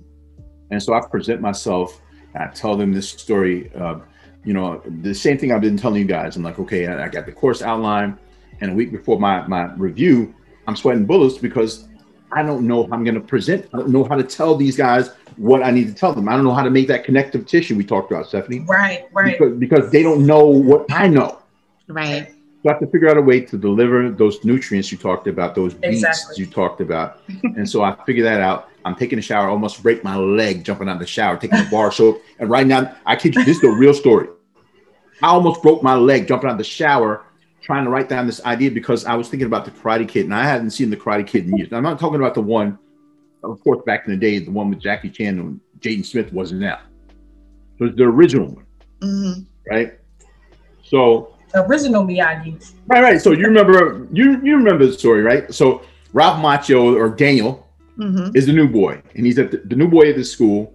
And so I present myself and I tell them this story. Uh, you know, the same thing I've been telling you guys. I'm like, okay, I, I got the course outline. And a week before my, my review, I'm sweating bullets because I don't know how I'm going to present. I don't know how to tell these guys what I need to tell them. I don't know how to make that connective tissue we talked about, Stephanie. Right, right. Because, because they don't know what I know. Right. So I have to figure out a way to deliver those nutrients you talked about, those beats exactly. you talked about. and so I figured that out. I'm taking a shower, almost break my leg jumping out of the shower, taking a bar soap. And right now, I kid you, this is a real story. I almost broke my leg jumping out of the shower trying to write down this idea because I was thinking about the Karate Kid, and I hadn't seen the Karate Kid in years. I'm not talking about the one, of course, back in the day, the one with Jackie Chan and Jaden Smith wasn't out. So it's the original one, mm-hmm. right? So the original Miyagi. Right, right. So you remember you you remember the story, right? So Ralph Macchio or Daniel mm-hmm. is the new boy, and he's at the, the, new boy at the school,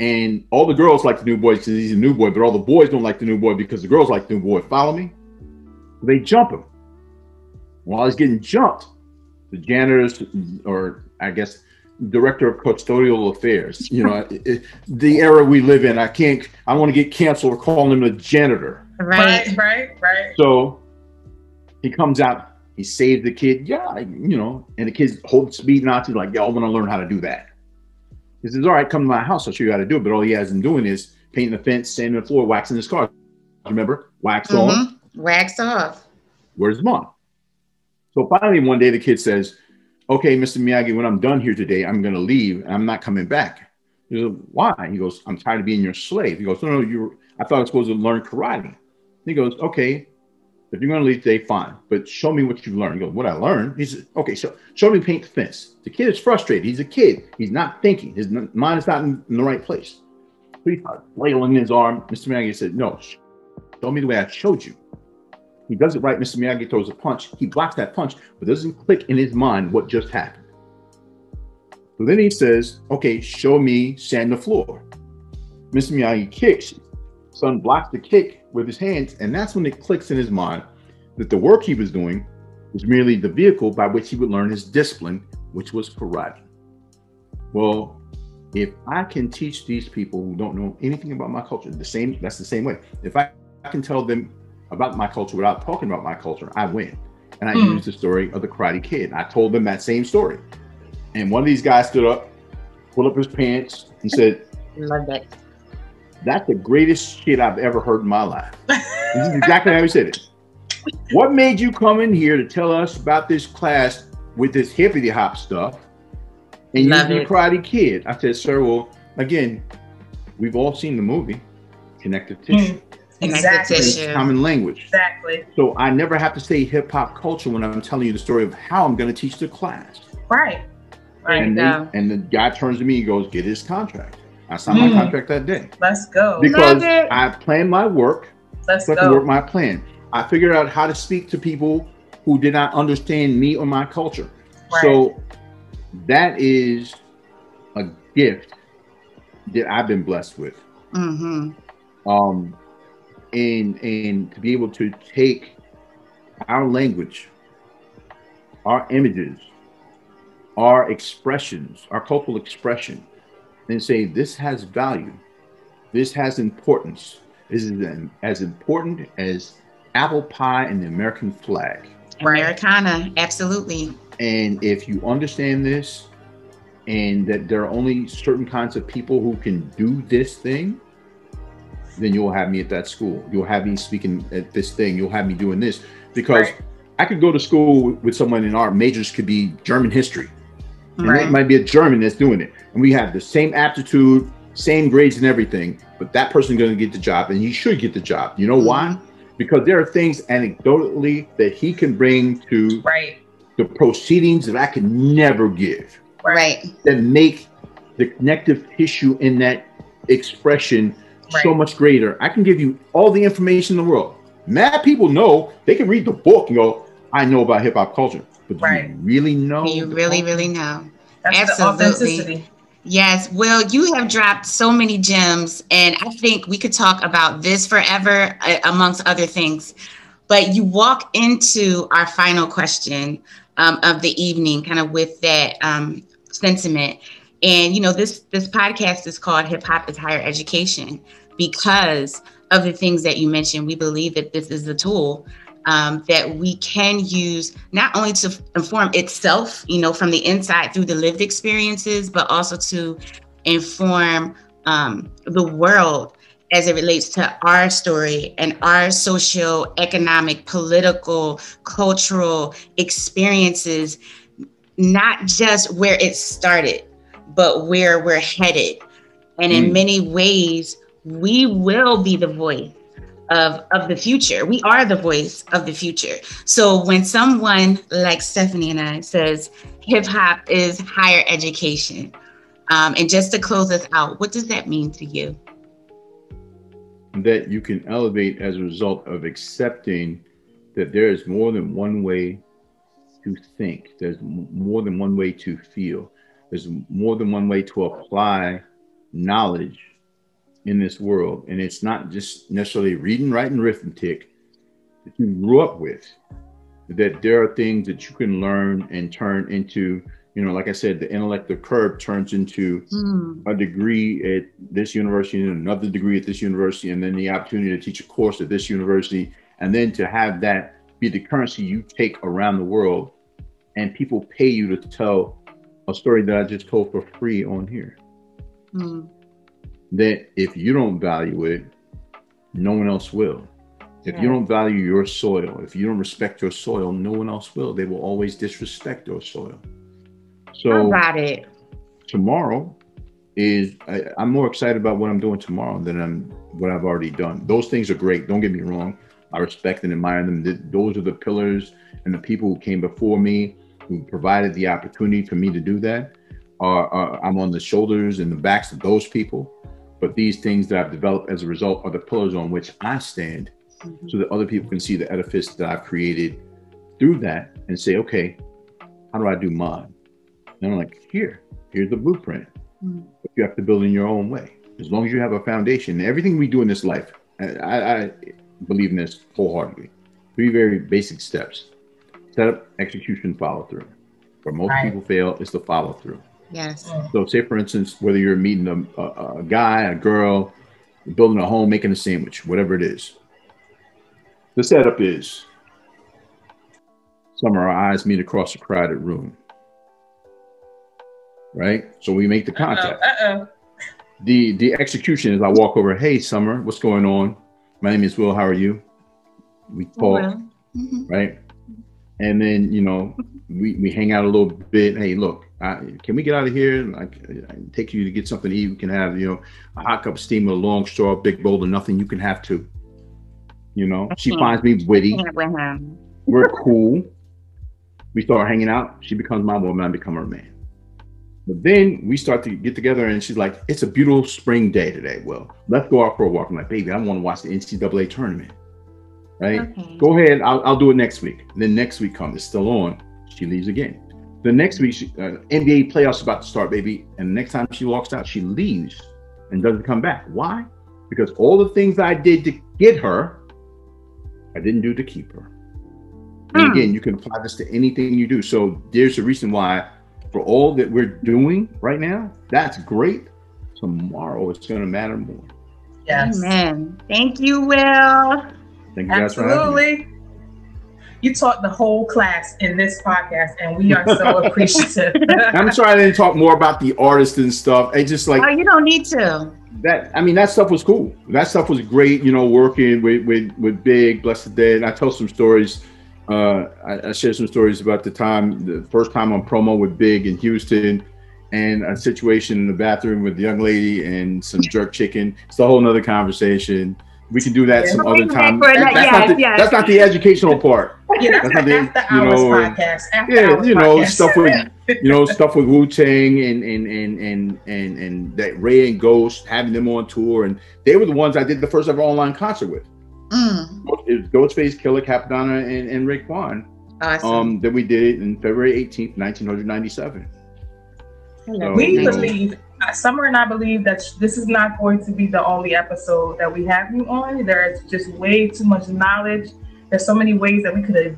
and all the girls like the new boy because he's a new boy, but all the boys don't like the new boy because the girls like the new boy. Follow me? They jump him. While he's getting jumped, the janitors, or I guess director of custodial affairs, you know, it, it, the era we live in, I can't, I want to get canceled for calling him a janitor. Right, right, right. right. So he comes out he saved the kid. Yeah, you know, and the kid's holding speed Nazi like, y'all want to learn how to do that. He says, all right, come to my house. I'll show you how to do it. But all he has been doing is painting the fence, sanding the floor, waxing his car. Remember? Wax mm-hmm. on. Wax off. Where's mom? So finally, one day the kid says, okay, Mr. Miyagi, when I'm done here today, I'm going to leave. And I'm not coming back. He goes, why? He goes, I'm tired of being your slave. He goes, no, no, you I thought I was supposed to learn karate. He goes, okay, if you're going to leave today, fine. But show me what you learned. He goes, what I learned? He says, okay, so show me paint the fence. The kid is frustrated. He's a kid. He's not thinking. His mind is not in, in the right place. So he starts flailing his arm. Mr. Miyagi said, no, show me the way I showed you. He does it right. Mr. Miyagi throws a punch. He blocks that punch, but doesn't click in his mind what just happened. So then he says, okay, show me sand the floor. Mr. Miyagi kicks. Son blocks the kick with his hands, and that's when it clicks in his mind that the work he was doing was merely the vehicle by which he would learn his discipline, which was karate. Well, if I can teach these people who don't know anything about my culture, the same that's the same way. If I, I can tell them about my culture without talking about my culture, I win. And I mm. used the story of the Karate Kid. I told them that same story. And one of these guys stood up, pulled up his pants, and said, Love that. That's the greatest shit I've ever heard in my life. this is exactly how he said it. What made you come in here to tell us about this class with this hippity hop stuff? And you're the Karate Kid. I said, sir, well, again, we've all seen the movie, Connective hmm. Tissue. Exactly. It's common language. Exactly. So I never have to say hip hop culture when I'm telling you the story of how I'm going to teach the class. Right. Right. And, they, and the guy turns to me and goes, get his contract. I signed mm. my contract that day. Let's go. Because I planned my work. Let's so go. work my plan. I figured out how to speak to people who did not understand me or my culture. Right. So that is a gift that I've been blessed with. Mm-hmm. Um, and and to be able to take our language, our images, our expressions, our cultural expression, and say this has value, this has importance. This is as important as apple pie and the American flag. Americana, absolutely. And if you understand this, and that there are only certain kinds of people who can do this thing, then you'll have me at that school. You'll have me speaking at this thing. You'll have me doing this because right. I could go to school with someone in our majors could be German history. And right. it might be a German that's doing it. And we have the same aptitude, same grades and everything, but that person's going to get the job and he should get the job. You know mm-hmm. why? because there are things anecdotally that he can bring to right. the proceedings that I can never give. Right. That make the connective tissue in that expression right. so much greater. I can give you all the information in the world. Mad people know they can read the book and go, I know about hip hop culture. But do right. you really know? You really, culture? really know. That's Absolutely. Yes, Well, you have dropped so many gems, and I think we could talk about this forever, uh, amongst other things. But you walk into our final question um, of the evening, kind of with that um, sentiment. And you know, this this podcast is called Hip Hop is Higher Education because of the things that you mentioned. We believe that this is the tool um, that we can use not only to inform itself, you know, from the inside through the lived experiences, but also to inform um, the world as it relates to our story and our social, economic, political, cultural experiences, not just where it started, but where we're headed. And in mm. many ways, we will be the voice of of the future. We are the voice of the future. So when someone like Stephanie and I says hip hop is higher education, um, and just to close us out, what does that mean to you? That you can elevate as a result of accepting that there is more than one way to think. There's more than one way to feel. There's more than one way to apply knowledge in this world. And it's not just necessarily reading, writing, arithmetic that you grew up with, that there are things that you can learn and turn into, you know, like I said, the intellectual curve turns into mm. a degree at this university and another degree at this university, and then the opportunity to teach a course at this university, and then to have that be the currency you take around the world, and people pay you to tell a story that I just told for free on here. Mm. That if you don't value it, no one else will. If you don't value your soil, if you don't respect your soil, no one else will. They will always disrespect your soil. So about it. Tomorrow is I, am more excited about what I'm doing tomorrow than I'm what I've already done. Those things are great. Don't get me wrong. I respect and admire them. Those are the pillars and the people who came before me, who provided the opportunity for me to do that. Are, are I'm on the shoulders and the backs of those people. But these things that I've developed as a result are the pillars on which I stand mm-hmm. so that other people can see the edifice that I've created through that and say, okay, how do I do mine? And I'm like, here, here's the blueprint. Mm-hmm. But you have to build in your own way. As long as you have a foundation, everything we do in this life, I, I believe in this wholeheartedly. Three very basic steps set up, execution, follow through. Where most right. people fail is the follow through. Yes. So, say for instance, whether you're meeting a, a, a guy, a girl, building a home, making a sandwich, whatever it is, the setup is some of our eyes meet across a crowded room. Right? So we make the contact. Uh-oh, uh-oh. The the execution is I walk over, hey Summer, what's going on? My name is Will, how are you? We talk, mm-hmm. right? And then, you know, we, we hang out a little bit. Hey, look, I, can we get out of here? like I take you to get something to eat. We can have, you know, a hot cup of steam with a long straw, big bowl of nothing. You can have two. You know, she finds me witty. We're cool. We start hanging out. She becomes my woman. I become her man. But then we start to get together, and she's like, "It's a beautiful spring day today. Well, let's go out for a walk." I'm like, "Baby, I want to watch the NCAA tournament." Right? Okay. Go ahead. I'll, I'll do it next week. And then next week comes. It's still on. She leaves again. The next week, she, uh, NBA playoffs about to start, baby. And the next time she walks out, she leaves and doesn't come back. Why? Because all the things I did to get her, I didn't do to keep her. And hmm. again, you can apply this to anything you do. So there's a reason why, for all that we're doing right now, that's great. Tomorrow it's going to matter more. Yes. Amen. Thank you, Will. Thank you Absolutely. You taught the whole class in this podcast, and we are so appreciative. I'm sorry I didn't talk more about the artist and stuff. I just like. Oh, you don't need to that I mean that stuff was cool. That stuff was great. You know, working with with with Big, Blessed Dead. And I tell some stories. Uh, I, I share some stories about the time, the first time on promo with Big in Houston, and a situation in the bathroom with the young lady and some jerk chicken. It's a whole nother conversation. We can do that yeah. some other time. That's, yes, not the, yes. that's not the educational part. Yeah, that's, that's not the, after you know, podcast. After yeah, you know, podcast. stuff with you know, stuff with Wu Tang and and and and and and that Ray and Ghost having them on tour, and they were the ones I did the first ever online concert with. Mm. It was Ghostface Killah Cappadonna, and, and Raekwon. Awesome. Um, that we did in February 18th, 1997. So, we believe, Summer and I believe that this is not going to be the only episode that we have you on. There's just way too much knowledge. There's so many ways that we could have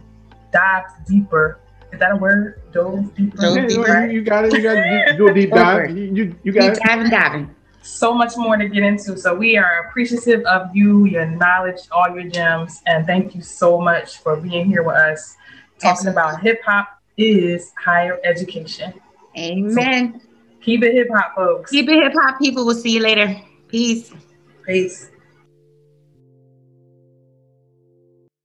dived deeper is that a word? Dove deeper. Dove deeper. You got it. You got it. Do a deep dive. You, you, you got deep it. Diving, diving. So much more to get into. So we are appreciative of you, your knowledge, all your gems, and thank you so much for being here with us, talking about hip hop is higher education. Amen. So keep it hip hop, folks. Keep it hip hop, people. We'll see you later. Peace. Peace.